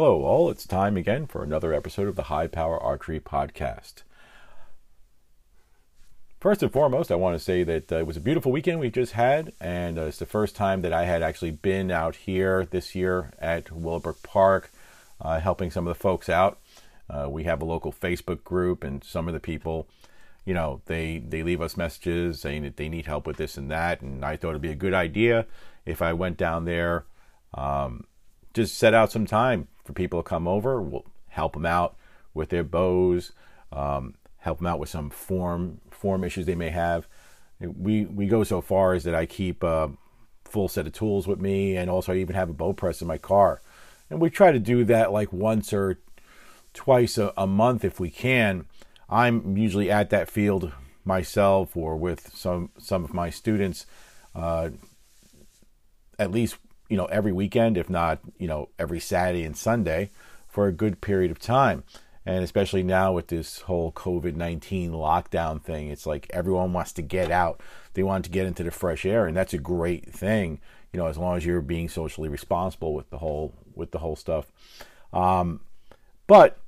Hello, all. It's time again for another episode of the High Power Archery Podcast. First and foremost, I want to say that uh, it was a beautiful weekend we just had, and uh, it's the first time that I had actually been out here this year at Willowbrook Park, uh, helping some of the folks out. Uh, we have a local Facebook group, and some of the people, you know, they they leave us messages saying that they need help with this and that, and I thought it'd be a good idea if I went down there, um, just set out some time for people to come over. We'll help them out with their bows. Um, help them out with some form form issues they may have. We we go so far as that I keep a full set of tools with me, and also I even have a bow press in my car. And we try to do that like once or twice a, a month if we can. I'm usually at that field myself or with some some of my students, uh, at least you know every weekend, if not you know every Saturday and Sunday, for a good period of time and especially now with this whole COVID 19 lockdown thing, it's like everyone wants to get out. They want to get into the fresh air, and that's a great thing, you know, as long as you're being socially responsible with the whole with the whole stuff. Um, but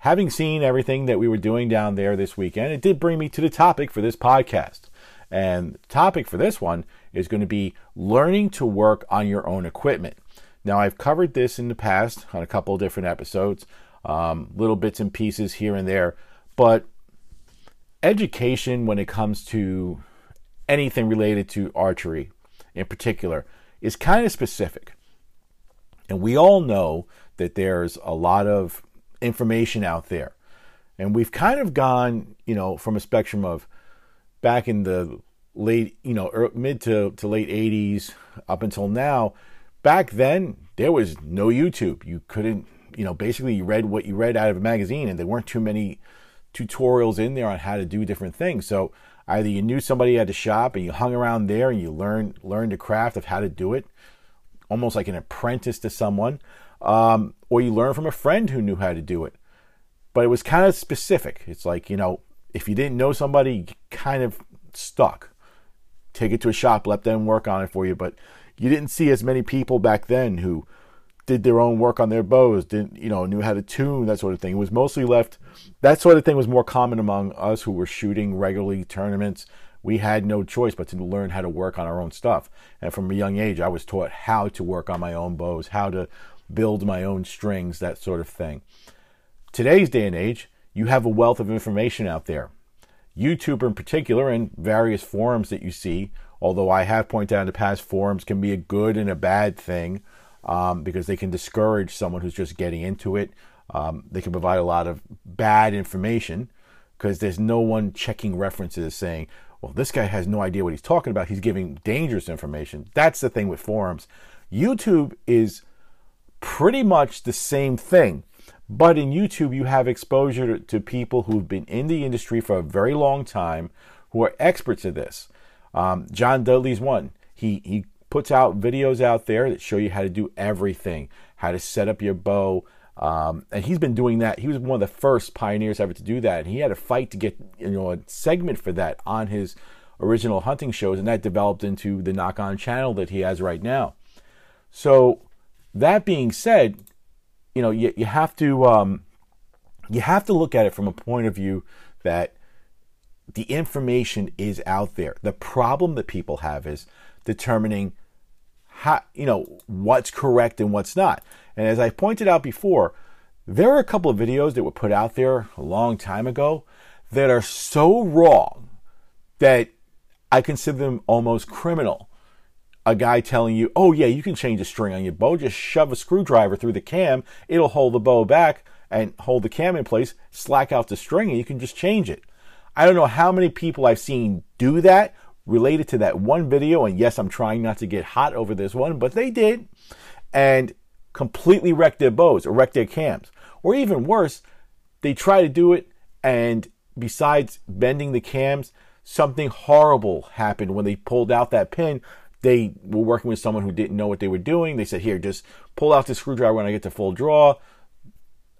having seen everything that we were doing down there this weekend, it did bring me to the topic for this podcast. And the topic for this one is going to be learning to work on your own equipment. Now, I've covered this in the past on a couple different episodes um, little bits and pieces here and there. But education, when it comes to anything related to archery in particular, is kind of specific. And we all know that there's a lot of information out there. And we've kind of gone, you know, from a spectrum of back in the late, you know, mid to, to late 80s up until now. Back then, there was no YouTube. You couldn't you know, basically you read what you read out of a magazine, and there weren't too many tutorials in there on how to do different things. So either you knew somebody at the shop and you hung around there and you learned learned the craft of how to do it, almost like an apprentice to someone, um, or you learned from a friend who knew how to do it. But it was kind of specific. It's like you know, if you didn't know somebody, kind of stuck. Take it to a shop, let them work on it for you. But you didn't see as many people back then who did their own work on their bows, didn't you know, knew how to tune that sort of thing. It was mostly left that sort of thing was more common among us who were shooting regularly tournaments. We had no choice but to learn how to work on our own stuff. And from a young age, I was taught how to work on my own bows, how to build my own strings, that sort of thing. Today's day and age, you have a wealth of information out there. YouTube in particular and various forums that you see, although I have pointed out in the past forums can be a good and a bad thing um, because they can discourage someone who's just getting into it. Um, they can provide a lot of bad information because there's no one checking references saying, well, this guy has no idea what he's talking about. He's giving dangerous information. That's the thing with forums. YouTube is pretty much the same thing. But in YouTube, you have exposure to, people who've been in the industry for a very long time who are experts at this. Um, John Dudley's one. He, he puts out videos out there that show you how to do everything, how to set up your bow. Um, and he's been doing that. He was one of the first pioneers ever to do that. And he had a fight to get you know a segment for that on his original hunting shows, and that developed into the Nock On channel that he has right now. So that being said, you know you, you have to um, you have to look at it from a point of view that the information is out there. The problem that people have is determining how you know what's correct and what's not. And as I pointed out before, there are a couple of videos that were put out there a long time ago that are so wrong that I consider them almost criminal. A guy telling you, "Oh yeah, you can change a string on your bow. Just shove a screwdriver through the cam. It'll hold the bow back and hold the cam in place. Slack out the string, and you can just change it." I don't know how many people I've seen do that related to that one video. And yes, I'm trying not to get hot over this one, but they did. And completely wrecked their bows or wrecked their cams. Or even worse, they try to do it and besides bending the cams, something horrible happened when they pulled out that pin. They were working with someone who didn't know what they were doing. They said, Here, just pull out the screwdriver when I get to full draw.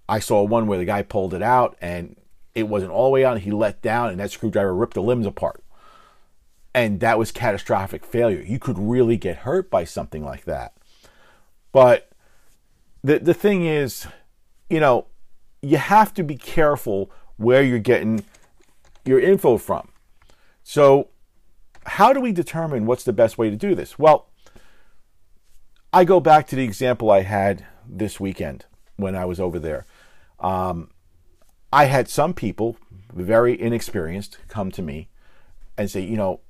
I saw one where the guy pulled it out and it wasn't all the way out. He let down, and that screwdriver ripped the limbs apart and that was catastrophic failure. You could really get hurt by something like that. But the the thing is, you know, you have to be careful where you're getting your info from. So, how do we determine what's the best way to do this? Well, I go back to the example I had this weekend when I was over there. Um, I had some people, very inexperienced, come to me and say, you know,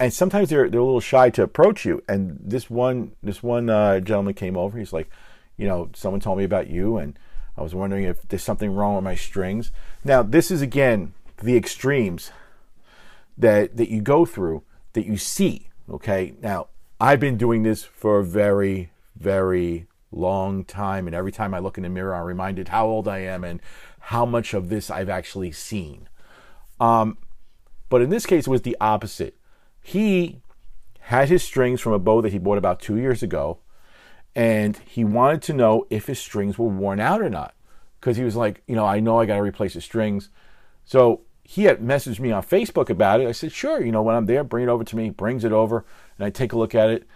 and sometimes they're they're a little shy to approach you. And this one this one uh, gentleman came over. He's like, you know, someone told me about you, and I was wondering if there's something wrong with my strings. Now, this is again the extremes that that you go through that you see. Okay, now I've been doing this for a very very long time, and every time I look in the mirror, I'm reminded how old I am and how much of this I've actually seen. Um, but in this case, it was the opposite. He had his strings from a bow that he bought about two years ago, and he wanted to know if his strings were worn out or not. Because he was like, you know, I know I got to replace the strings. So he had messaged me on Facebook about it. I said, sure, you know, when I'm there, bring it over to me, brings it over, and I take a look at it,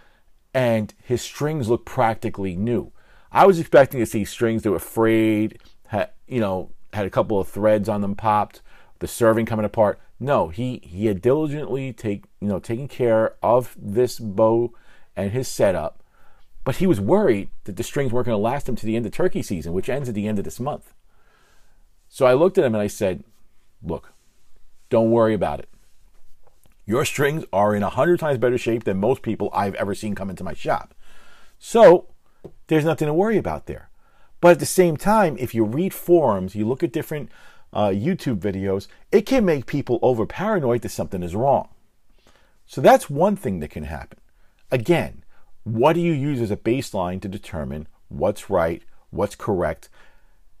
and his strings look practically new. I was expecting to see strings that were frayed, had, you know, had a couple of threads on them popped, the serving coming apart. No, he he had diligently take you know taken care of this bow and his setup, but he was worried that the strings weren't going to last him to the end of turkey season, which ends at the end of this month. So I looked at him and I said, "Look, don't worry about it. Your strings are in a hundred times better shape than most people I've ever seen come into my shop. So there's nothing to worry about there. But at the same time, if you read forums, you look at different uh, YouTube videos, it can make people over paranoid that something is wrong. So that's one thing that can happen. Again, what do you use as a baseline to determine what's right, what's correct?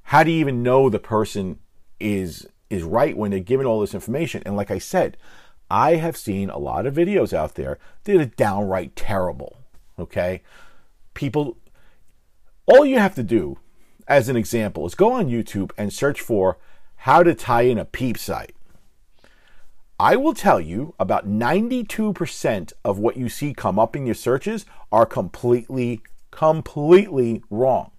How do you even know the person is is right when they're given all this information? And like I said, I have seen a lot of videos out there that are downright terrible. Okay? People all you have to do as an example is go on YouTube and search for how to tie in a peep sight. I will tell you about 92% of what you see come up in your searches are completely, completely wrong.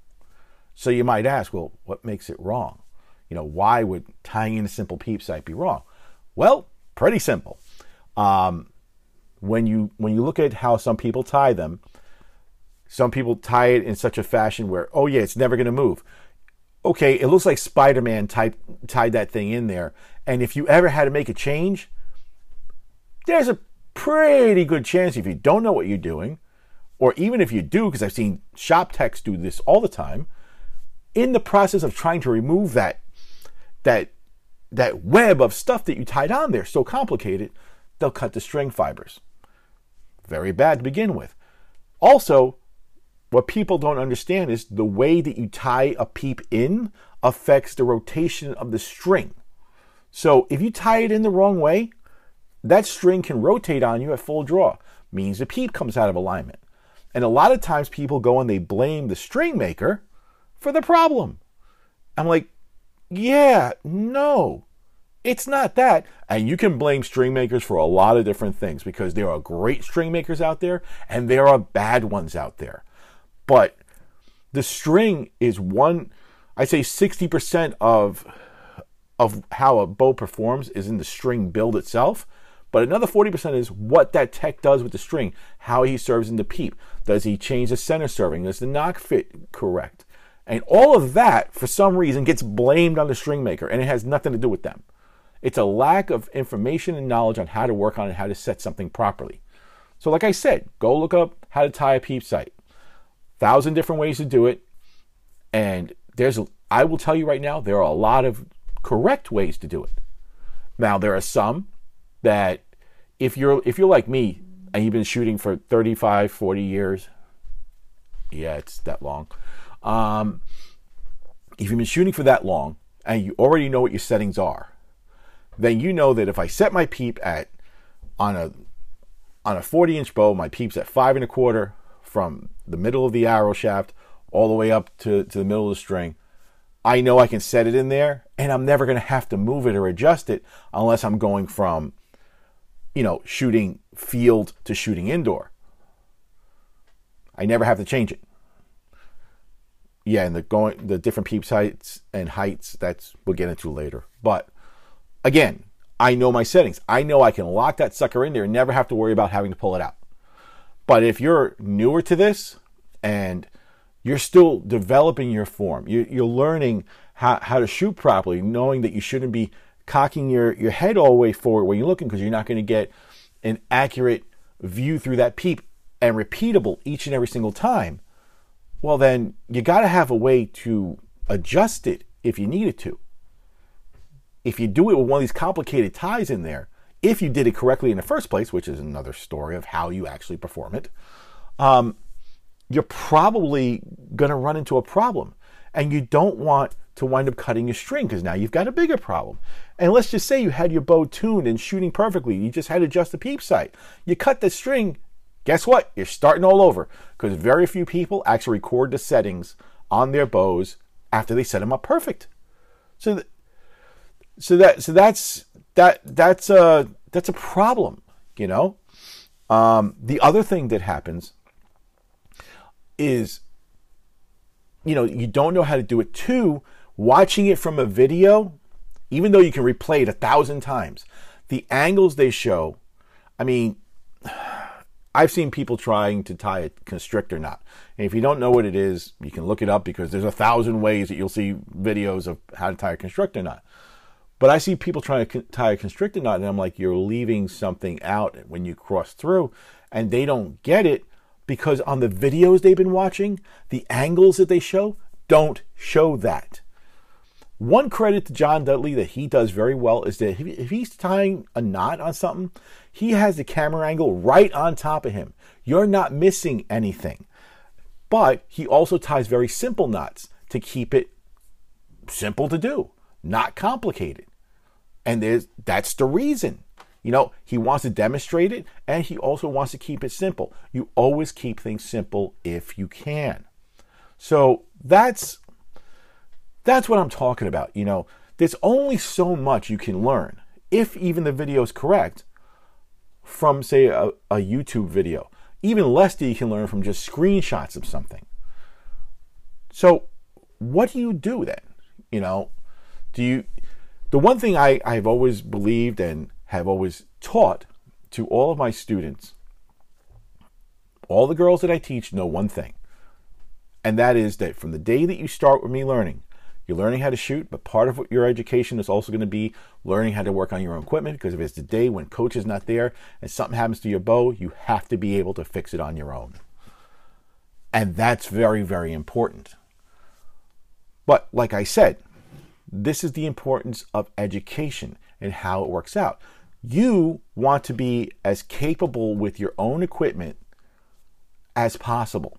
So you might ask, well, what makes it wrong? You know, why would tying in a simple peep sight be wrong? Well, pretty simple. Um, when you when you look at how some people tie them, some people tie it in such a fashion where, oh yeah, it's never going to move okay, it looks like Spider Man tied that thing in there. And if you ever had to make a change, there's a pretty good chance if you don't know what you're doing, or even if you do, because I've seen shop techs do this all the time, in the process of trying to remove that that that web of stuff that you tied on there, so complicated, they'll cut the string fibers. Very bad to begin with. Also, what people don't understand is the way that you tie a peep in affects the rotation of the string. So if you tie it in the wrong way, that string can rotate on you at full draw, means the peep comes out of alignment. And a lot of times people go and they blame the string maker for the problem. I'm like, yeah, no, it's not that. And you can blame string makers for a lot of different things because there are great string makers out there and there are bad ones out there. But the string is one, I say 60% of of how a bow performs is in the string build itself. But another 40% is what that tech does with the string, how he serves in the peep. Does he change the center serving? Does the nock fit correct? And all of that, for some reason, gets blamed on the string maker, and it has nothing to do with them. It's a lack of information and knowledge on how to work on it, how to set something properly. So, like I said, go look up how to tie a peep sight thousand different ways to do it. And there's, I will tell you right now, there are a lot of correct ways to do it. Now, there are some that if you're, if you're like me and you've been shooting for 35, 40 years, yeah, it's that long. Um, if you've been shooting for that long and you already know what your settings are, then you know that if I set my peep at on a on a 40 inch bow, my peep's at five and a quarter, from the middle of the arrow shaft all the way up to, to the middle of the string. I know I can set it in there and I'm never going to have to move it or adjust it unless I'm going from, you know, shooting field to shooting indoor. I never have to change it. Yeah, and the going the different peep heights and heights that's we'll get into later. But again, I know my settings. I know I can lock that sucker in there and never have to worry about having to pull it out. But if you're newer to this and you're still developing your form, you, are learning how, how to shoot properly, knowing that you shouldn't be cocking your, your head all the way forward when you're looking because you're not going to get an accurate view through that peep and repeatable each and every single time. Well, then you got to have a way to adjust it if you needed to. If you do it with one of these complicated ties in there, if you did it correctly in the first place, which is another story of how you actually perform it, um, you're probably going to run into a problem. And you don't want to wind up cutting your string because now you've got a bigger problem. And let's just say you had your bow tuned and shooting perfectly. You just had to adjust the peep sight. You cut the string. Guess what? You're starting all over because very few people actually record the settings on their bows after they set them up perfect. So, th- so that so that's that that's a that's a problem, you know. Um, the other thing that happens is, you know, you don't know how to do it. Two, watching it from a video, even though you can replay it a thousand times, the angles they show. I mean, I've seen people trying to tie a constrictor knot. And if you don't know what it is, you can look it up because there's a thousand ways that you'll see videos of how to tie a constrictor knot. But I see people trying to tie a constrictor knot, and I'm like, you're leaving something out when you cross through, and they don't get it because on the videos they've been watching, the angles that they show don't show that. One credit to John Dudley that he does very well is that if he's tying a knot on something, he has the camera angle right on top of him. You're not missing anything. But he also ties very simple knots to keep it simple to do not complicated. And there's that's the reason. You know, he wants to demonstrate it and he also wants to keep it simple. You always keep things simple if you can. So that's that's what I'm talking about. You know, there's only so much you can learn, if even the video is correct, from say a, a YouTube video. Even less that you can learn from just screenshots of something. So what do you do then? You know, do you the one thing I, I've always believed and have always taught to all of my students, all the girls that I teach know one thing. And that is that from the day that you start with me learning, you're learning how to shoot, but part of your education is also going to be learning how to work on your own equipment. Because if it's the day when coach is not there and something happens to your bow, you have to be able to fix it on your own. And that's very, very important. But like I said, this is the importance of education and how it works out. You want to be as capable with your own equipment as possible.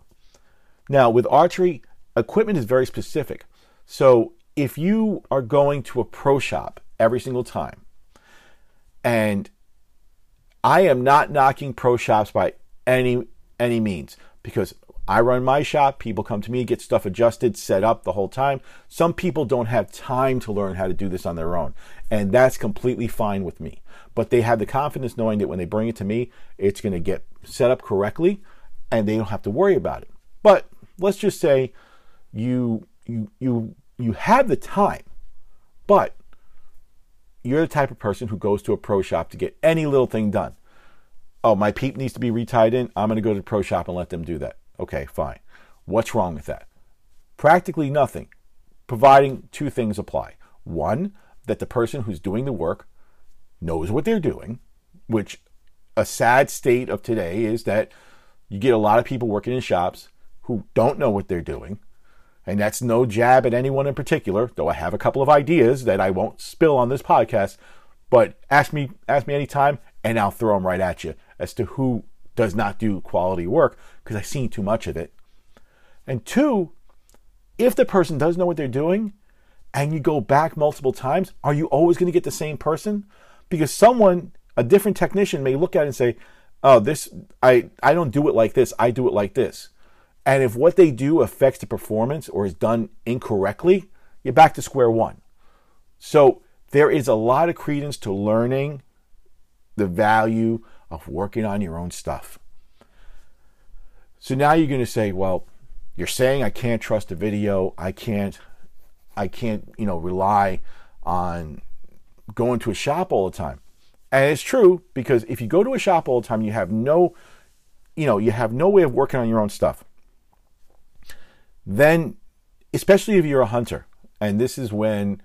Now, with archery, equipment is very specific. So, if you are going to a pro shop every single time, and I am not knocking pro shops by any any means because I run my shop. People come to me, get stuff adjusted, set up the whole time. Some people don't have time to learn how to do this on their own, and that's completely fine with me. But they have the confidence knowing that when they bring it to me, it's going to get set up correctly, and they don't have to worry about it. But let's just say you you you you have the time, but you're the type of person who goes to a pro shop to get any little thing done. Oh, my peep needs to be retied in. I'm going to go to the pro shop and let them do that Okay, fine. What's wrong with that? Practically nothing, providing two things apply. One, that the person who's doing the work knows what they're doing, which a sad state of today is that you get a lot of people working in shops who don't know what they're doing. And that's no jab at anyone in particular, though I have a couple of ideas that I won't spill on this podcast. But ask me, ask me anytime, and I'll throw them right at you as to who does not do quality work because I've seen too much of it. And two, if the person does know what they're doing and you go back multiple times, are you always going to get the same person? Because someone, a different technician, may look at it and say, "Oh, this I I don't do it like this. I do it like this." And if what they do affects the performance or is done incorrectly, you're back to square one. So there is a lot of credence to learning the value of working on your own stuff. So now you're going to say, well, you're saying I can't trust a video, I can't I can't, you know, rely on going to a shop all the time. And it's true because if you go to a shop all the time, you have no, you know, you have no way of working on your own stuff. Then, especially if you're a hunter, and this is when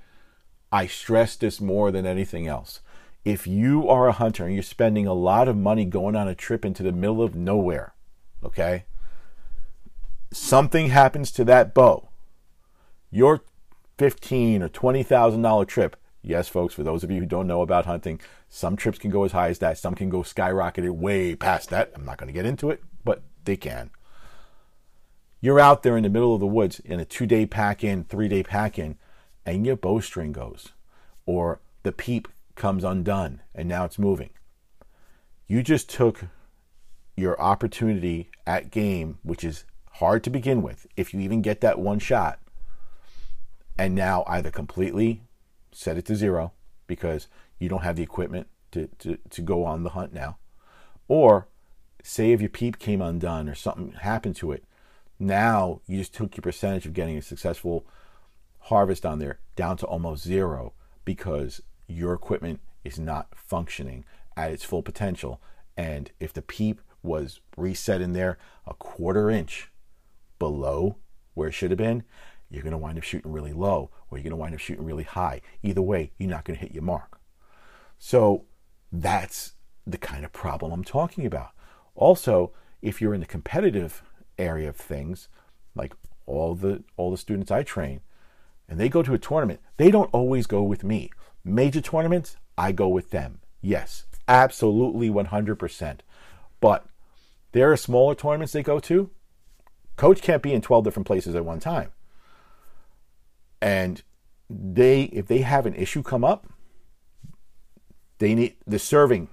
I stress this more than anything else. If you are a hunter and you're spending a lot of money going on a trip into the middle of nowhere, okay, something happens to that bow, your fifteen or twenty thousand dollar trip. Yes, folks, for those of you who don't know about hunting, some trips can go as high as that. Some can go skyrocketed way past that. I'm not going to get into it, but they can. You're out there in the middle of the woods in a two day pack in, three day pack in, and your bowstring goes, or the peep comes undone and now it's moving. You just took your opportunity at game, which is hard to begin with, if you even get that one shot, and now either completely set it to zero because you don't have the equipment to, to, to go on the hunt now, or say if your peep came undone or something happened to it, now you just took your percentage of getting a successful harvest on there down to almost zero because your equipment is not functioning at its full potential. And if the peep was reset in there a quarter inch below where it should have been, you're going to wind up shooting really low or you're going to wind up shooting really high. Either way, you're not going to hit your mark. So that's the kind of problem I'm talking about. Also, if you're in the competitive area of things, like all the all the students I train, and they go to a tournament, they don't always go with me. Major tournaments, I go with them. Yes, absolutely 100%. But there are smaller tournaments they go to. Coach can't be in 12 different places at one time. And they if they have an issue come up, they need the serving.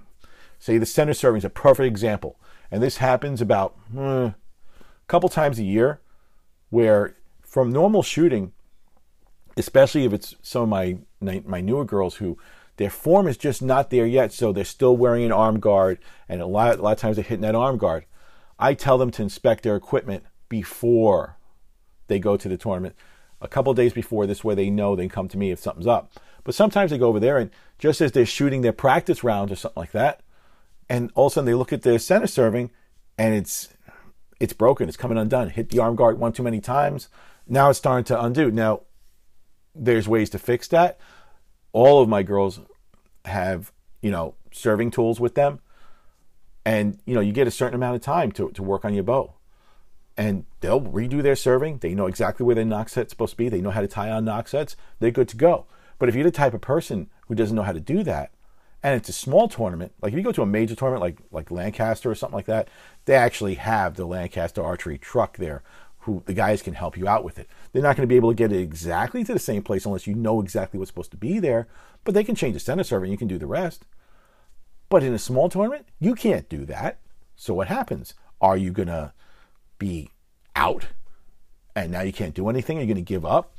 Say the center serving is a perfect example. And this happens about a couple times a year where from normal shooting, especially if it's some of my my newer girls who their form is just not there yet, so they're still wearing an arm guard, and a lot, a lot of times they're hitting that arm guard. I tell them to inspect their equipment before they go to the tournament, a couple days before. This way they know they can come to me if something's up. But sometimes they go over there, and just as they're shooting their practice rounds or something like that, and all of a sudden they look at their center serving, and it's it's broken. It's coming undone. Hit the arm guard one too many times. Now it's starting to undo. Now there's ways to fix that. All of my girls have, you know, serving tools with them. And, you know, you get a certain amount of time to, to work on your bow. And they'll redo their serving. They know exactly where their nock set's supposed to be. They know how to tie on nock sets. They're good to go. But if you're the type of person who doesn't know how to do that, and it's a small tournament, like if you go to a major tournament like like Lancaster or something like that, they actually have the Lancaster archery truck there who the guys can help you out with it. They're not going to be able to get it exactly to the same place unless you know exactly what's supposed to be there, but they can change the center server and you can do the rest. But in a small tournament, you can't do that. So what happens? Are you going to be out and now you can't do anything? Are you going to give up?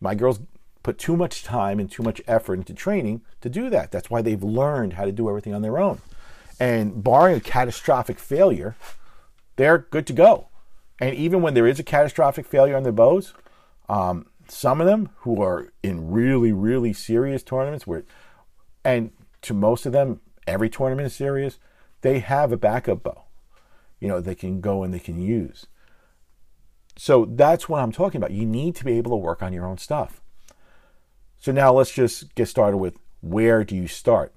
My girls put too much time and too much effort into training to do that. That's why they've learned how to do everything on their own. And barring a catastrophic failure, they're good to go. And even when there is a catastrophic failure on their bows, um, some of them who are in really, really serious tournaments, where, and to most of them, every tournament is serious, they have a backup bow, you know, they can go and they can use. So that's what I'm talking about. You need to be able to work on your own stuff. So now let's just get started with where do you start?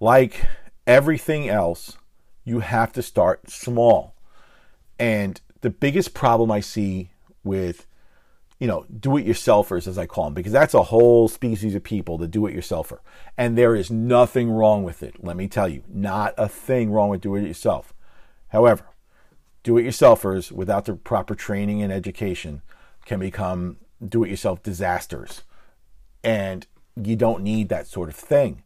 Like everything else, you have to start small. And the biggest problem I see with, you know, do it yourselfers, as I call them, because that's a whole species of people, the do it yourselfer. And there is nothing wrong with it. Let me tell you, not a thing wrong with do it yourself. However, do it yourselfers without the proper training and education can become do it yourself disasters. And you don't need that sort of thing.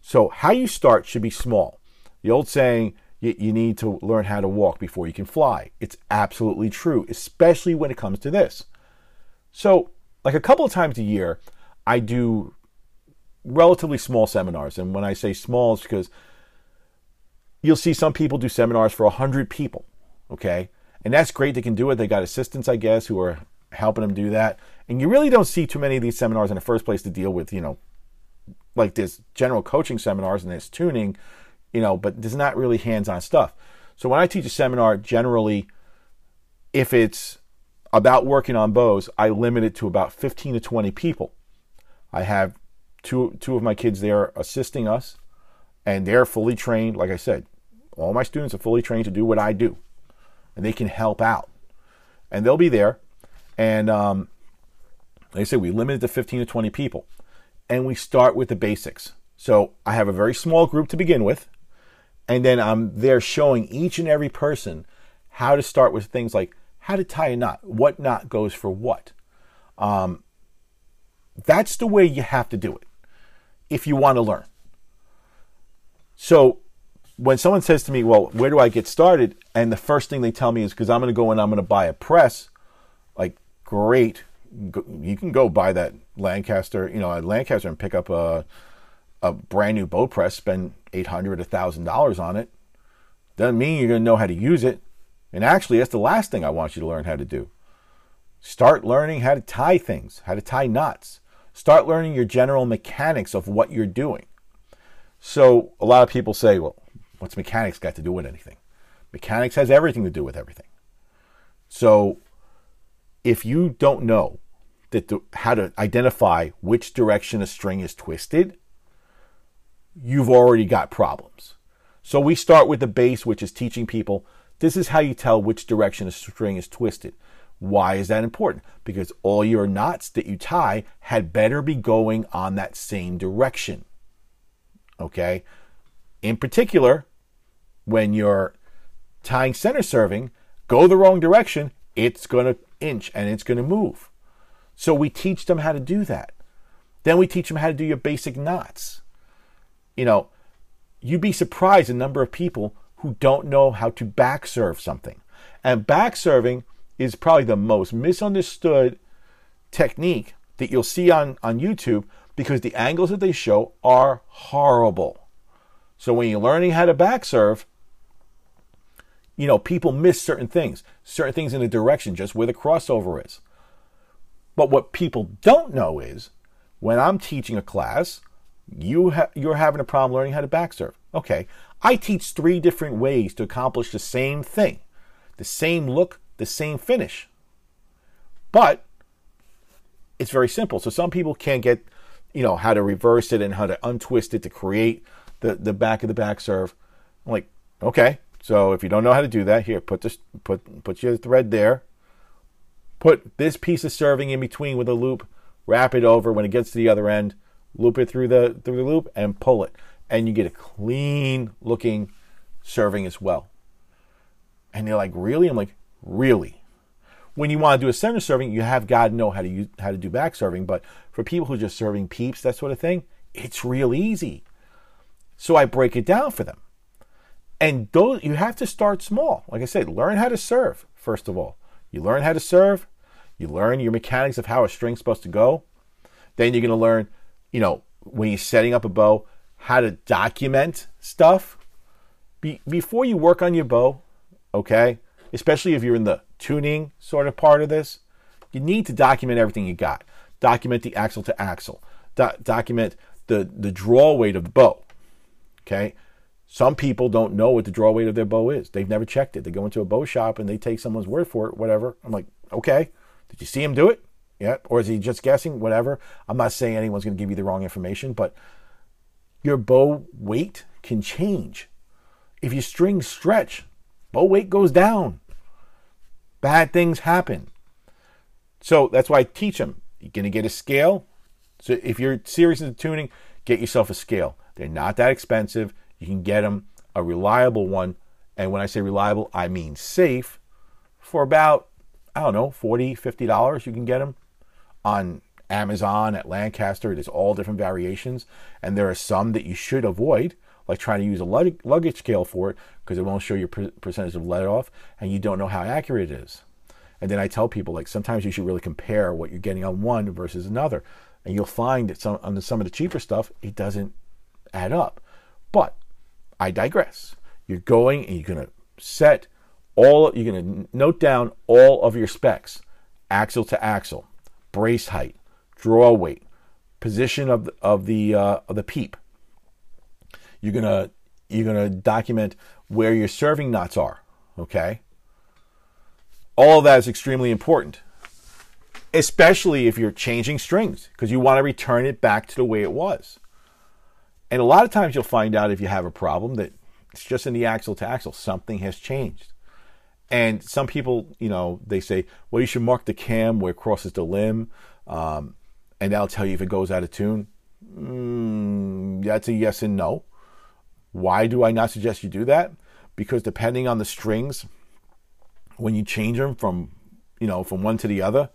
So, how you start should be small. The old saying, you, you need to learn how to walk before you can fly. It's absolutely true, especially when it comes to this. So, like a couple of times a year, I do relatively small seminars. And when I say small, it's because you'll see some people do seminars for 100 people. Okay. And that's great. They can do it. They got assistants, I guess, who are helping them do that. And you really don't see too many of these seminars in the first place to deal with, you know, like this general coaching seminars and this tuning, you know, but there's not really hands on stuff. So when I teach a seminar, generally, if it's about working on bows, I limit it to about 15 to 20 people. I have two two of my kids there assisting us, and they're fully trained. Like I said, all my students are fully trained to do what I do, and they can help out, and they'll be there. And um, like I said, we limit it to 15 to 20 people, and we start with the basics. So I have a very small group to begin with, and then I'm there showing each and every person how to start with things like how to tie a knot, what knot goes for what. Um, that's the way you have to do it if you want to learn. So when someone says to me, Well, where do I get started? And the first thing they tell me is because I'm going to go and I'm going to buy a press, great. You can go buy that Lancaster, you know, a Lancaster and pick up a, a brand new bow press, spend $800, $1,000 on it. Doesn't mean you're going to know how to use it. And actually, that's the last thing I want you to learn how to do. Start learning how to tie things, how to tie knots. Start learning your general mechanics of what you're doing. So, a lot of people say, well, what's mechanics got to do with anything? Mechanics has everything to do with everything. So, if you don't know that the, how to identify which direction a string is twisted, you've already got problems. So, we start with the base, which is teaching people this is how you tell which direction a string is twisted. Why is that important? Because all your knots that you tie had better be going on that same direction. Okay? In particular, when you're tying center serving, go the wrong direction, it's going to inch and it's going to move. So we teach them how to do that. Then we teach them how to do your basic knots. You know, you'd be surprised the number of people who don't know how to back serve something. And back serving is probably the most misunderstood technique that you'll see on, on YouTube because the angles that they show are horrible. So when you're learning how to back serve, you know, people miss certain things, certain things in the direction, just where the crossover is. But what people don't know is when I'm teaching a class, you ha- you're having a problem learning how to back serve. Okay, I teach three different ways to accomplish the same thing, the same look, the same finish. But it's very simple. So some people can't get, you know, how to reverse it and how to untwist it to create the, the back of the back serve. I'm like, okay, so if you don't know how to do that, here, put this put put your thread there. Put this piece of serving in between with a loop, wrap it over when it gets to the other end, loop it through the through the loop and pull it and you get a clean looking serving as well. And they're like, really? I'm like, really? When you want to do a center serving, you have got to know how to use, how to do back serving. But for people who are just serving peeps, that sort of thing, it's real easy. So I break it down for them. And those you have to start small. Like I said, learn how to serve first of all. You learn how to serve. You learn your mechanics of how a string's supposed to go. Then you're going to learn, you know, when you're setting up a bow, how to document stuff Be, before you work on your bow, okay? Especially if you're in the tuning sort of part of this, you need to document everything you got. Document the axle to axle. Do- document the the draw weight of the bow. Okay? Some people don't know what the draw weight of their bow is. They've never checked it. They go into a bow shop and they take someone's word for it, whatever. I'm like, okay, did you see him do it? Yeah. Or is he just guessing? Whatever. I'm not saying anyone's going to give you the wrong information, but your bow weight can change. If your strings stretch, bow weight goes down. Bad things happen. So that's why I teach them. You're going to get a scale. So if you're serious in tuning, get yourself a scale. They're not that expensive. You can get them a reliable one. And when I say reliable, I mean safe for about, I don't know, $40, $50. You can get them on Amazon, at Lancaster. There's all different variations, and there are some that you should avoid, like trying to use a luggage scale for it because it won't show your percentage of let off, and you don't know how accurate it is. And then I tell people like sometimes you should really compare what you're getting on one versus another, and you'll find that some on some of the cheaper stuff it doesn't add up. But I digress. You're going and you're gonna set all you're going to note down all of your specs. Axle to axle brace height draw weight position of the, of the uh, of the peep. You're going to you're going to document where your serving knots are okay? All of that is extremely important especially if you're changing strings because you want to return it back to the way it was and a lot of times you'll find out if you have a problem that it's just in the axle to axle something has changed and some people, you know, they say, well, you should mark the cam where it crosses the limb, um, and that'll tell you if it goes out of tune. Mm, that's a yes and no. Why do I not suggest you do that? Because depending on the strings, when you change them from, you know, from one to the other,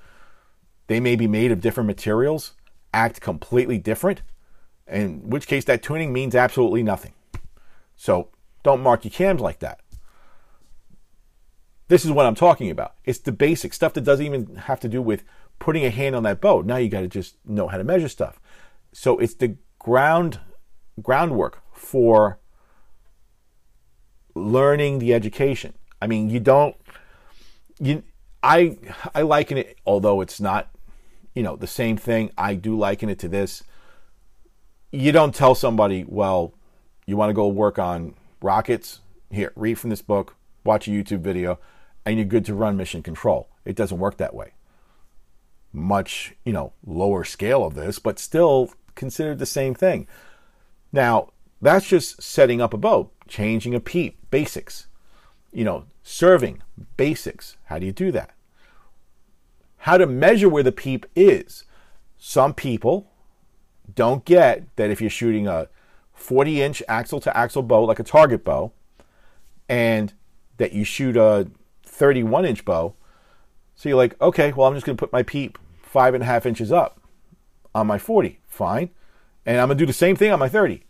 they may be made of different materials, act completely different, in which case that tuning means absolutely nothing. So don't mark your cams like that. This is what I'm talking about. It's the basic stuff that doesn't even have to do with putting a hand on that bow. Now you got to just know how to measure stuff. So it's the ground groundwork for learning the education. I mean, you don't you I I liken it although it's not you know the same thing. I do liken it to this. You don't tell somebody, well, you want to go work on rockets? Here, read from this book, watch a YouTube video and you're good to run mission control. It doesn't work that way. Much, you know, lower scale of this, but still considered the same thing. Now, that's just setting up a boat, changing a peep, basics. You know, serving, basics. How do you do that? How to measure where the peep is. Some people don't get that if you're shooting a 40 inch axle to axle bow, like a target bow, and that you shoot a 31 inch bow. So you're like, okay, well, I'm just going to put my peep five and a half inches up on my 40. Fine. And I'm going to do the same thing on my 30.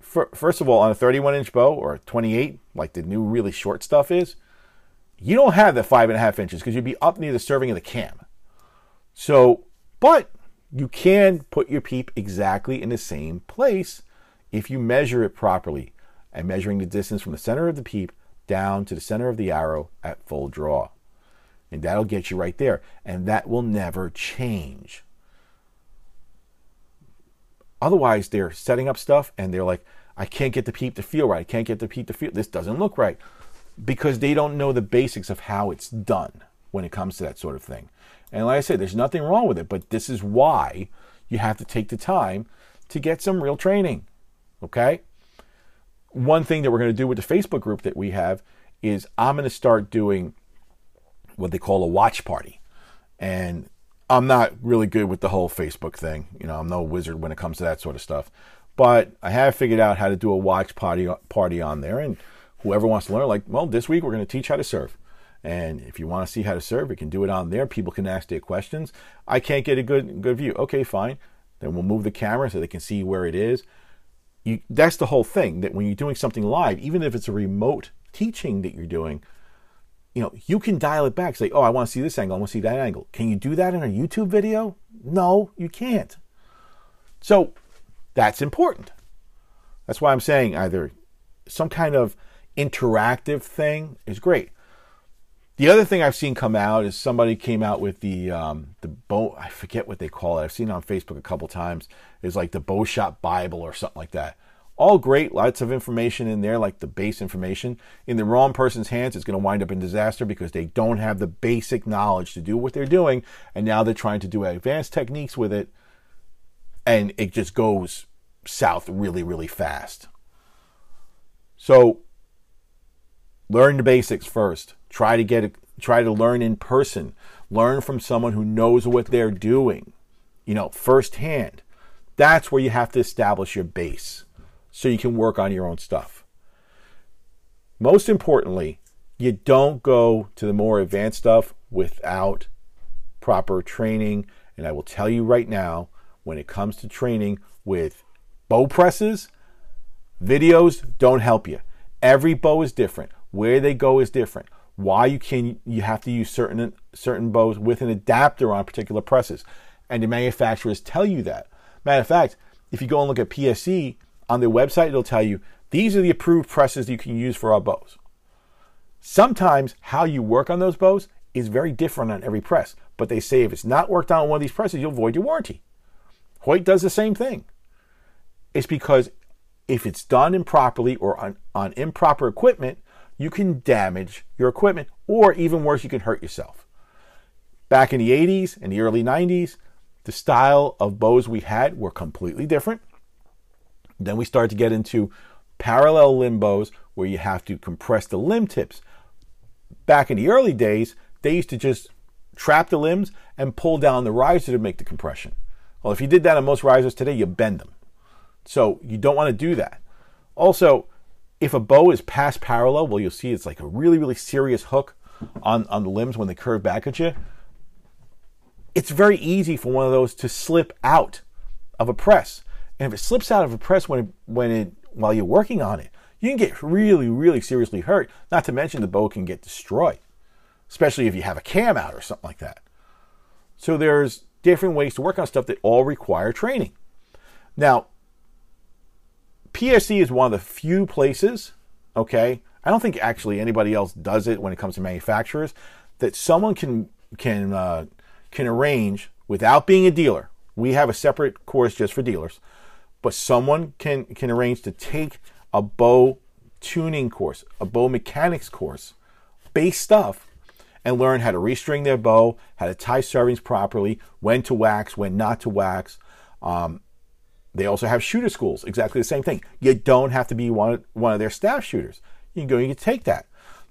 First of all, on a 31 inch bow or 28, like the new really short stuff is, you don't have the five and a half inches because you'd be up near the serving of the cam. So, but you can put your peep exactly in the same place if you measure it properly. And measuring the distance from the center of the peep down to the center of the arrow at full draw. And that'll get you right there. And that will never change. Otherwise, they're setting up stuff and they're like, I can't get the peep to feel right. I can't get the peep to feel. This doesn't look right. Because they don't know the basics of how it's done when it comes to that sort of thing. And like I said, there's nothing wrong with it, but this is why you have to take the time to get some real training. Okay? one thing that we're going to do with the Facebook group that we have is I'm going to start doing what they call a watch party. And I'm not really good with the whole Facebook thing. You know, I'm no wizard when it comes to that sort of stuff. But I have figured out how to do a watch party party on there and whoever wants to learn like, well, this week we're going to teach how to serve. And if you want to see how to serve, we can do it on there. People can ask their questions. I can't get a good good view. Okay, fine. Then we'll move the camera so they can see where it is you, that's the whole thing that when you're doing something live, even if it's a remote teaching that you're doing, you know, you can dial it back. Say, oh, I want to see this angle. I want to see that angle. Can you do that in a YouTube video? No, you can't. So that's important. That's why I'm saying either some kind of interactive thing is great. The other thing I've seen come out is somebody came out with the um, the bow. I forget what they call it. I've seen it on Facebook a couple times. Is like the bow shop Bible or something like that. All great, lots of information in there, like the base information. In the wrong person's hands, it's going to wind up in disaster because they don't have the basic knowledge to do what they're doing, and now they're trying to do advanced techniques with it, and it just goes south really, really fast. So, learn the basics first Try to get try to learn in person. Learn from someone who knows what they're doing, you know, firsthand. That's where you have to establish your base so you can work on your own stuff. Most importantly, you don't go to the more advanced stuff without proper training. And I will tell you right now, when it comes to training with bow presses, videos don't help you. Every bow is different. Where they go is different why you can you have to use certain certain bows with an adapter on particular presses, and the manufacturers tell you that. Matter of fact, if you go and look at PSE on their website, it'll tell you these are the approved presses you can use for our bows. Sometimes how you work on those bows is very different on every press, but they say if it's not worked on one of these presses, you'll void your warranty. Hoyt does the same thing. It's because if it's done improperly or on, on improper equipment, you can damage your equipment, or even worse, you can hurt yourself. Back in the 80s and the early 90s, the style of bows we had were completely different. Then we started to get into parallel limb bows where you have to compress the limb tips. Back in the early days, they used to just trap the limbs and pull down the riser to make the compression. Well, if you did that on most risers today, you bend them. So you don't want to do that. Also, if a bow is past parallel, well, you'll see it's like a really, really serious hook on, on the limbs when they curve back at you. It's very easy for one of those to slip out of a press. And if it slips out of a press when it, when it while you're working on it, you can get really, really seriously hurt. Not to mention the bow can get destroyed, especially if you have a cam out or something like that. So there's different ways to work on stuff that all require training. Now, PSE is one of the few places, okay, I don't think actually anybody else does it when it comes to manufacturers, that someone can can uh, can arrange without being a dealer. We have a separate course just for dealers, but someone can can arrange to take a bow tuning course, a bow mechanics course, base stuff, and learn how to restring their bow, how to tie servings properly, when to wax, when not to wax, um, they also have shooter schools, exactly the same thing. You don't have to be one, one of their staff shooters. You can go, you can take that.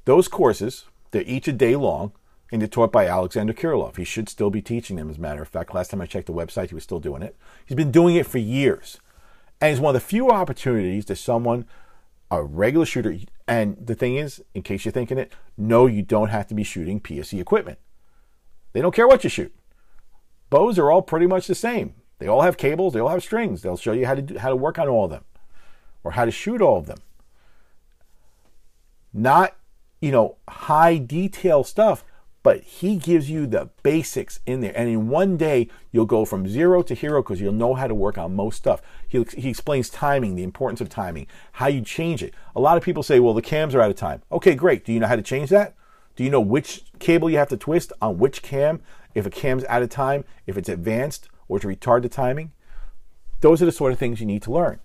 Those courses, they're each a day long, and they're taught by Alexander Kirilov. He should still be teaching them, as a matter of fact. Last time I checked the website, he was still doing it. He's been doing it for years. And it's one of the few opportunities that someone, a regular shooter, and the thing is, in case you're thinking it, no, you don't have to be shooting PSE equipment. They don't care what you shoot. Bows are all pretty much the same. They all have cables, they all have strings. They'll show you how to do, how to work on all of them or how to shoot all of them. Not, you know, high detail stuff, but he gives you the basics in there. And in one day, you'll go from zero to hero because you'll know how to work on most stuff. He, he explains timing, the importance of timing, how you change it. A lot of people say, well, the cams are out of time. Okay, great. Do you know how to change that? Do you know which cable you have to twist on which cam? If a cam's out of time, if it's advanced, or to retard the timing. Those are the sort of things you need to learn.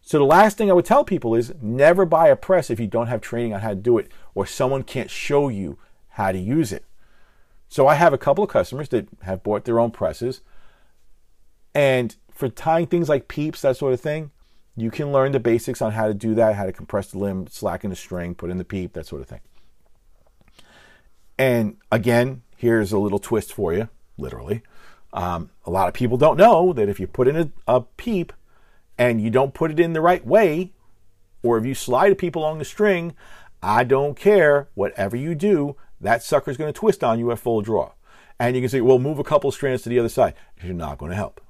So the last thing I would tell people is never buy a press if you don't have training on how to do it or someone can't show you how to use it. So I have a couple of customers that have bought their own presses and for tying things like peeps, that sort of thing, you can learn the basics on how to do that, how to compress the limb, slacken the string, put in the peep, that sort of thing. And again, here's a little twist for you, literally. Um, a lot of people don't know that if you put in a, a peep and you don't put it in the right way, or if you slide a peep along the string, I don't care. Whatever you do, that sucker's going to twist on you at full draw. And you can say, well, move a couple strands to the other side. You're not going to help.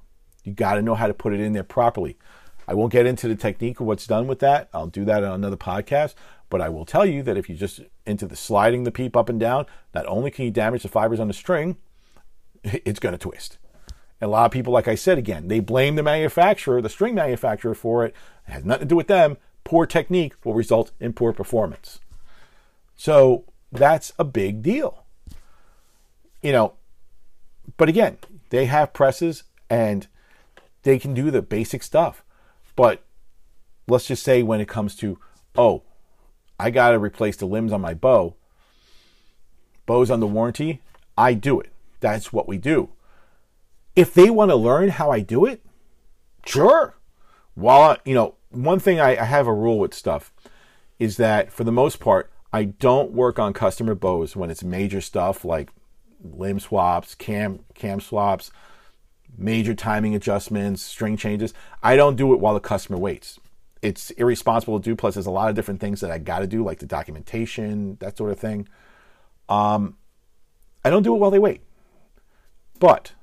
You got to know how to put it in there properly. I won't get into the technique of what's done with that. I'll do that on another podcast. But I will tell you that if you just into the sliding the peep up and down, not only can you damage the fibers on the string, it's going to twist. A lot of people, like I said again, they blame the manufacturer, the string manufacturer for it. It has nothing to do with them. Poor technique will result in poor performance. So that's a big deal. You know, but again, they have presses and they can do the basic stuff. But let's just say when it comes to, oh, I got to replace the limbs on my bow, bow's on the warranty, I do it. That's what we do. If they want to learn how I do it, sure. While, you know, one thing I, I have a rule with stuff is that for the most part, I don't work on customer bows when it's major stuff like limb swaps, cam cam swaps, major timing adjustments, string changes. I don't do it while the customer waits. It's irresponsible to do. Plus, there's a lot of different things that I got to do, like the documentation, that sort of thing. Um, I don't do it while they wait. But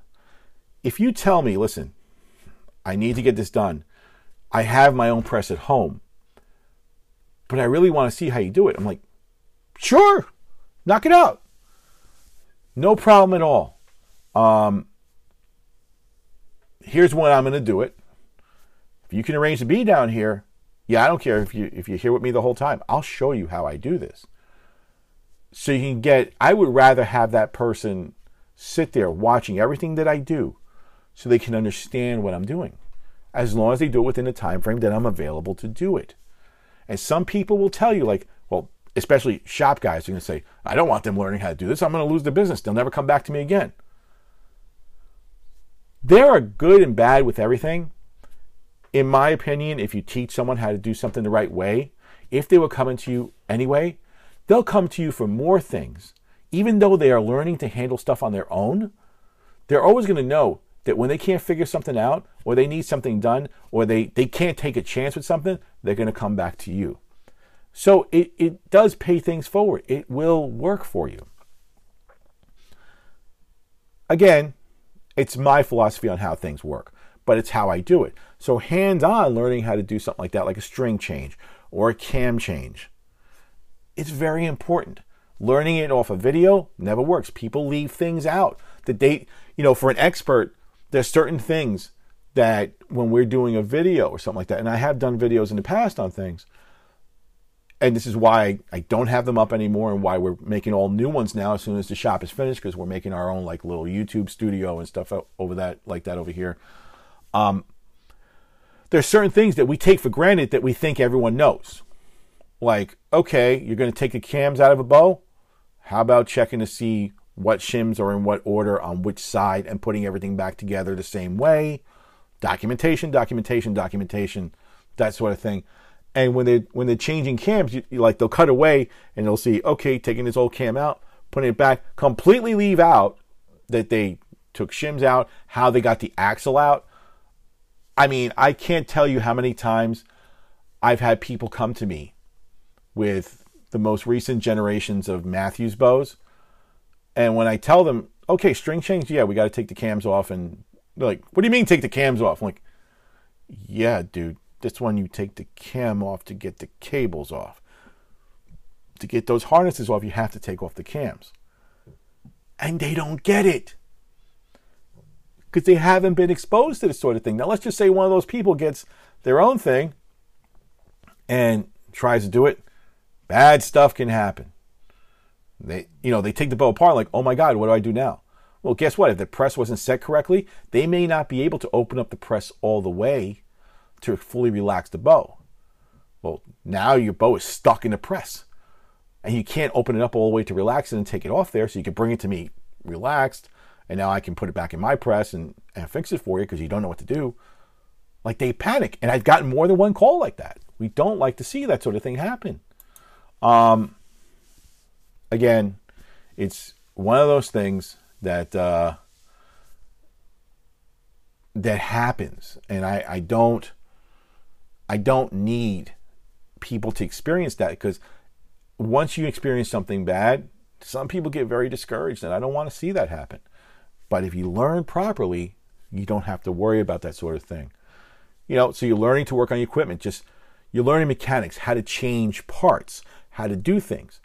if you tell me, listen, I need to get this done, I have my own press at home, but I really want to see how you do it. I'm like, sure, knock it out. No problem at all. Um, here's when I'm going to do it. If you can arrange to be down here, yeah, I don't care if you if you're here with me the whole time. I'll show you how I do this. So you can get, I would rather have that person sit there watching everything that I do so they can understand what I'm doing. As long as they do it within the time frame that I'm available to do it. And some people will tell you, like, well, especially shop guys are going to say, I don't want them learning how to do this. I'm going to lose the business. They'll never come back to me again. There are good and bad with everything. In my opinion, if you teach someone how to do something the right way, if they were coming to you anyway, they'll come to you for more things. Even though they are learning to handle stuff on their own, they're always going to know that when they can't figure something out or they need something done or they, they can't take a chance with something, they're going to come back to you. So it, it does pay things forward. It will work for you. Again, it's my philosophy on how things work, but it's how I do it. So hands on learning how to do something like that, like a string change or a cam change, it's very important. Learning it off a video never works. People leave things out. The date, you know, for an expert, there's certain things that when we're doing a video or something like that, and I have done videos in the past on things, and this is why I don't have them up anymore and why we're making all new ones now as soon as the shop is finished because we're making our own like little YouTube studio and stuff over that like that over here. Um, there's certain things that we take for granted that we think everyone knows. Like, okay, you're going to take the cams out of a bow. How about checking to see what shims are in what order on which side and putting everything back together the same way? Documentation, documentation, documentation, that sort of thing. And when they when they're changing cams, you, you, like they'll cut away and they'll see, okay, taking this old cam out, putting it back, completely leave out that they took shims out, how they got the axle out. I mean, I can't tell you how many times I've had people come to me with the most recent generations of Mathews bows. And when I tell them, okay, string change, yeah, we got to take the cams off. And they're like, what do you mean take the cams off? I'm like, yeah, dude, this one you take the cam off to get the cables off. To get those harnesses off, you have to take off the cams. And they don't get it because they haven't been exposed to this sort of thing. Now, let's just say one of those people gets their own thing and tries to do it. Bad stuff can happen. They, you know, they take the bow apart like, oh my God, what do I do now? Well, guess what? If the press wasn't set correctly, they may not be able to open up the press all the way to fully relax the bow. Well, now your bow is stuck in the press and you can't open it up all the way to relax it and take it off there. So you can bring it to me relaxed and now I can put it back in my press and, and fix it for you because you don't know what to do. Like they panic. And I've gotten more than one call like that. We don't like to see that sort of thing happen. Um, again, it's one of those things that uh, that happens, and I, I don't I don't need people to experience that because once you experience something bad, some people get very discouraged, and I don't want to see that happen. But if you learn properly, you don't have to worry about that sort of thing. You know, so you're learning to work on your equipment, just you're learning mechanics, how to change parts, how to do things.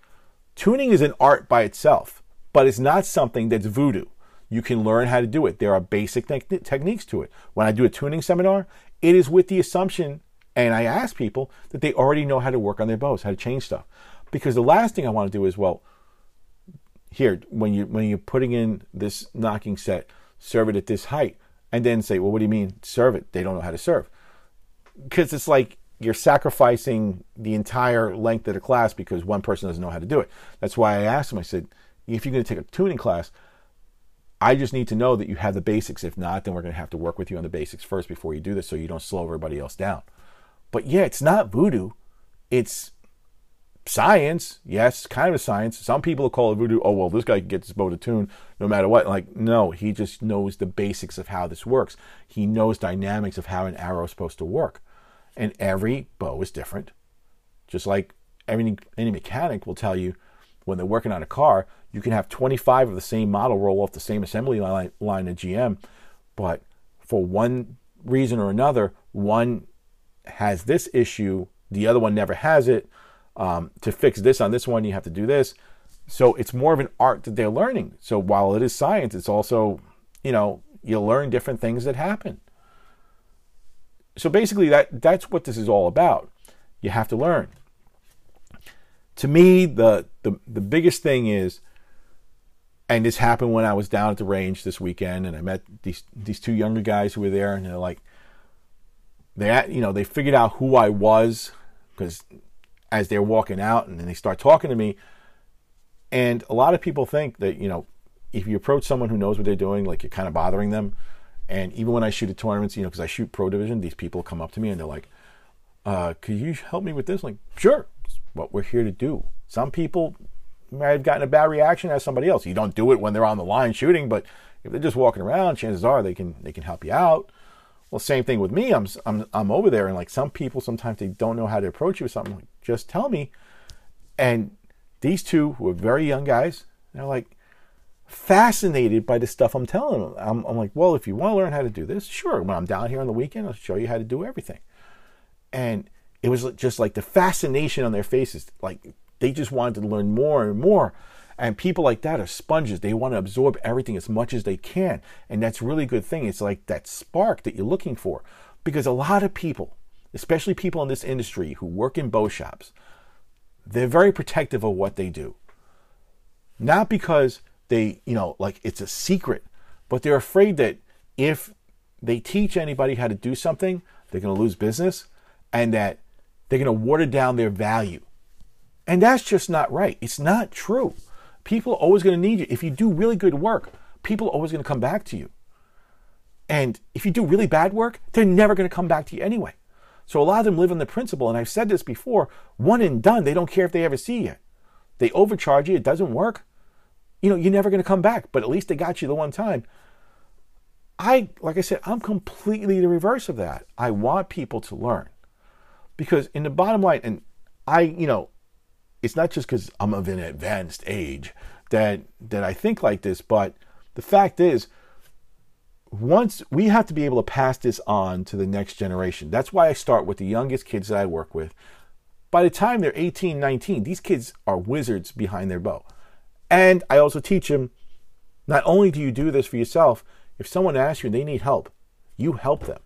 Tuning is an art by itself, but it's not something that's voodoo. You can learn how to do it. There are basic te- techniques to it. When I do a tuning seminar, it is with the assumption and I ask people that they already know how to work on their bows, how to change stuff. Because the last thing I want to do is, well, here, when you when you're putting in this nocking set, serve it at this height, and then say, well, what do you mean serve it? They don't know how to serve. Because it's like you're sacrificing the entire length of the class because one person doesn't know how to do it. That's why I asked them, I said, if you're going to take a tuning class, I just need to know that you have the basics. If not, then we're going to have to work with you on the basics first before you do this so you don't slow everybody else down. But yeah, it's not voodoo. It's science. Yes, kind of a science. Some people call it voodoo. Oh, well, this guy can get this bow to tune no matter what. Like, no, he just knows the basics of how this works. He knows dynamics of how an arrow is supposed to work. And every bow is different. Just like any, any mechanic will tell you when they're working on a car, you can have 25 of the same model roll off the same assembly line, line at GM, but for one reason or another, one has this issue, the other one never has it. Um, to fix this on this one, you have to do this. So it's more of an art that they're learning. So while it is science, it's also, you know, you learn different things that happen. So basically, that that's what this is all about. You have to learn. To me, the the the biggest thing is, and this happened when I was down at the range this weekend, and I met these these two younger guys who were there, and they're like, they you know they figured out who I was because as they're walking out, and then they start talking to me, and a lot of people think that you know if you approach someone who knows what they're doing, like you're kind of bothering them. And even when I shoot at tournaments, you know, because I shoot pro division, these people come up to me and they're like, uh, "Could you help me with this?" like, sure, it's what we're here to do. Some people might have gotten a bad reaction as somebody else. You don't do it when they're on the line shooting, but if they're just walking around, chances are they can they can help you out. Well, same thing with me. I'm I'm I'm over there, and like some people, sometimes they don't know how to approach you with something. Like, just tell me. And these two were very young guys, they're like fascinated by the stuff I'm telling them. I'm, I'm like, well, if you want to learn how to do this, sure. When I'm down here on the weekend, I'll show you how to do everything. And it was just like the fascination on their faces, like they just wanted to learn more and more. And people like that are sponges. They want to absorb everything as much as they can. And that's a really good thing. It's like that spark that you're looking for. Because a lot of people, especially people in this industry who work in bow shops, they're very protective of what they do. Not because they, you know, like it's a secret, but they're afraid that if they teach anybody how to do something, they're going to lose business and that they're going to water down their value. And that's just not right. It's not true. People are always going to need you. If you do really good work, people are always going to come back to you. And if you do really bad work, they're never going to come back to you anyway. So a lot of them live on the principle, and I've said this before one and done. They don't care if they ever see you. They overcharge you, it doesn't work. You know, you're never going to come back, but at least they got you the one time. I, like I said, I'm completely the reverse of that. I want people to learn because in the bottom line, and I, you know, it's not just because I'm of an advanced age that that I think like this, but the fact is, once we have to be able to pass this on to the next generation. That's why I start with the youngest kids that I work with. By the time they're 18, 19, these kids are wizards behind their bow. And I also teach them not only do you do this for yourself, if someone asks you and they need help, you help them.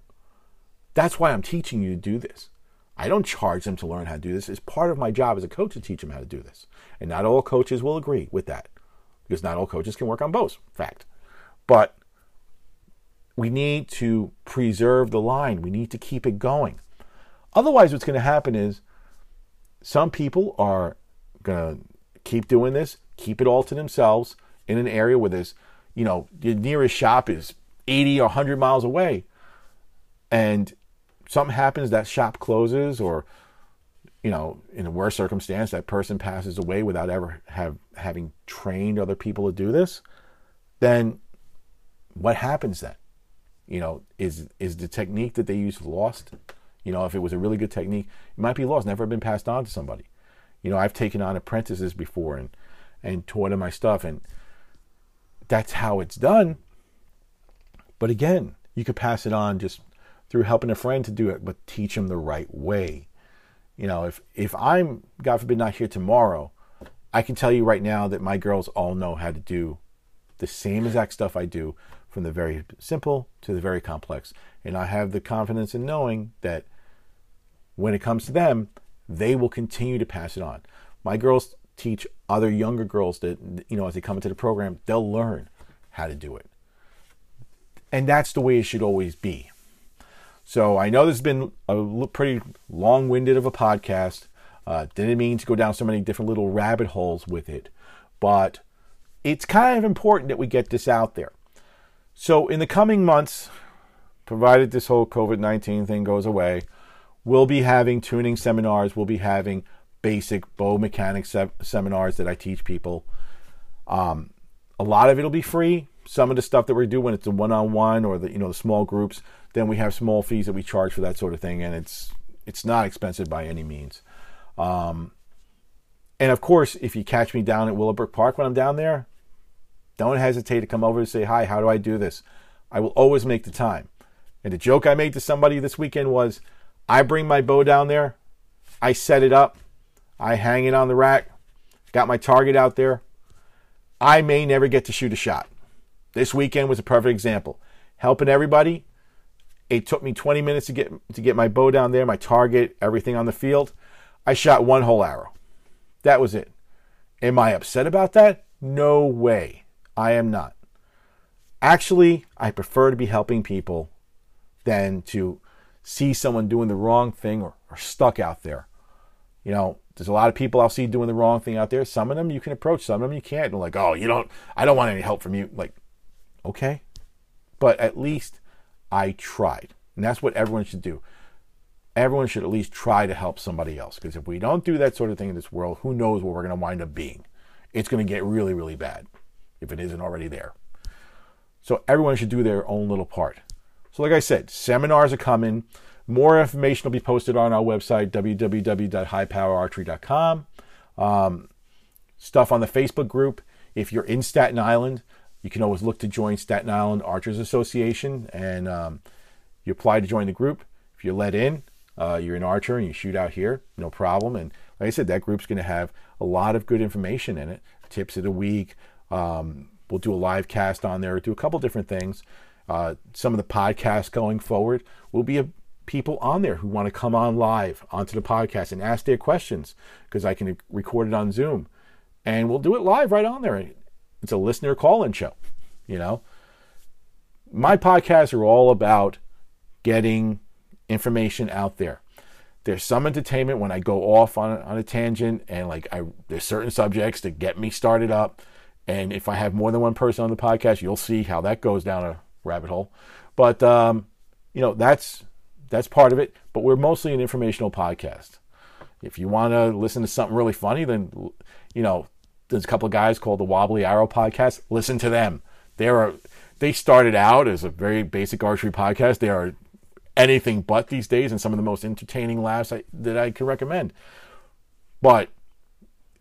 That's why I'm teaching you to do this. I don't charge them to learn how to do this. It's part of my job as a coach to teach them how to do this. And not all coaches will agree with that because not all coaches can work on bows. Fact. But we need to preserve the line. We need to keep it going. Otherwise, what's going to happen is some people are going to keep doing this, keep it all to themselves in an area where there's, you know, the nearest shop is 80 or 100 miles away. And something happens, that shop closes, or, you know, in a worse circumstance, that person passes away without ever have having trained other people to do this, then what happens then? You know, is is the technique that they used lost? You know, if it was a really good technique, it might be lost, never been passed on to somebody. You know, I've taken on apprentices before and and taught them my stuff, and that's how it's done. But again, you could pass it on just through helping a friend to do it, but teach them the right way. You know, if if I'm God forbid not here tomorrow, I can tell you right now that my girls all know how to do the same exact stuff I do, from the very simple to the very complex. And I have the confidence in knowing that when it comes to them, they will continue to pass it on. My girls teach other younger girls that, you know, as they come into the program, they'll learn how to do it. And that's the way it should always be. So I know this has been a pretty long winded of a podcast. Uh, didn't mean to go down so many different little rabbit holes with it, but it's kind of important that we get this out there. So, in the coming months, provided this whole COVID 19 thing goes away, we'll be having tuning seminars, we'll be having basic bow mechanics se- seminars that I teach people. Um, a lot of it'll be free. Some of the stuff that we do when it's a one-on-one or the you know the small groups, then we have small fees that we charge for that sort of thing, and it's it's not expensive by any means. Um, and of course, if you catch me down at Willowbrook Park when I'm down there, don't hesitate to come over and say, Hi, how do I do this? I will always make the time. And the joke I made to somebody this weekend was I bring my bow down there, I set it up, I hang it on the rack, got my target out there. I may never get to shoot a shot. This weekend was a perfect example. Helping everybody. It took me 20 minutes to get to get my bow down there, my target, everything on the field. I shot one whole arrow. That was it. Am I upset about that? No way. I am not. Actually, I prefer to be helping people than to see someone doing the wrong thing or, or stuck out there. You know, there's a lot of people I'll see doing the wrong thing out there. Some of them you can approach, some of them you can't. And like, oh, you don't, I don't want any help from you. Like, okay. But at least I tried. And that's what everyone should do. Everyone should at least try to help somebody else. Because if we don't do that sort of thing in this world, who knows what we're going to wind up being? It's going to get really, really bad if it isn't already there. So everyone should do their own little part. So, like I said, seminars are coming. More information will be posted on our website, www.highpowerarchery.com. Um, stuff on the Facebook group. If you're in Staten Island, you can always look to join Staten Island Archers Association and um, you apply to join the group. If you're let in, uh, you're an archer and you shoot out here, no problem. And like I said, that group's going to have a lot of good information in it tips of the week. Um, we'll do a live cast on there, do a couple different things. Uh, some of the podcasts going forward will be a, people on there who want to come on live onto the podcast and ask their questions because I can record it on Zoom. And we'll do it live right on there. It's a listener call in show, you know. My podcasts are all about getting information out there. There's some entertainment when I go off on, on a tangent and like I there's certain subjects that get me started up. And if I have more than one person on the podcast, you'll see how that goes down a rabbit hole. But um, you know, that's that's part of it. But we're mostly an informational podcast. If you want to listen to something really funny, then you know, there's a couple of guys called the Wobbly Arrow podcast. Listen to them. They're they started out as a very basic archery podcast. They are anything but these days, and some of the most entertaining laughs I, that I can recommend. But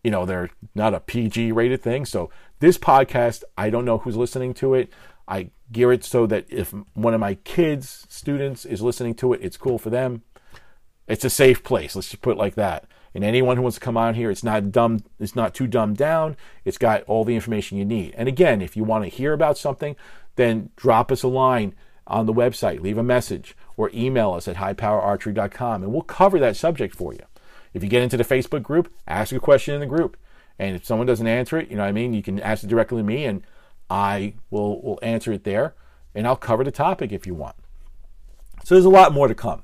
you know, they're not a PG rated thing. So this podcast, I don't know who's listening to it. I gear it so that if one of my kids, students, is listening to it, it's cool for them. It's a safe place. Let's just put it like that. And anyone who wants to come on here, it's not dumb. It's not too dumbed down. It's got all the information you need. And again, if you want to hear about something, then drop us a line on the website, leave a message, or email us at highpowerarchery.com, and we'll cover that subject for you. If you get into the Facebook group, ask a question in the group. And if someone doesn't answer it, you know what I mean, you can ask it directly to me and I will, will answer it there and I'll cover the topic if you want. So there's a lot more to come.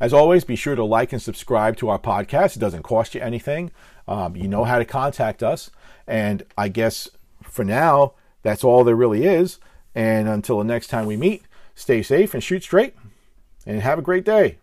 As always, be sure to like and subscribe to our podcast. It doesn't cost you anything. Um, you know how to contact us. And I guess for now, that's all there really is. And until the next time we meet, stay safe and shoot straight and have a great day.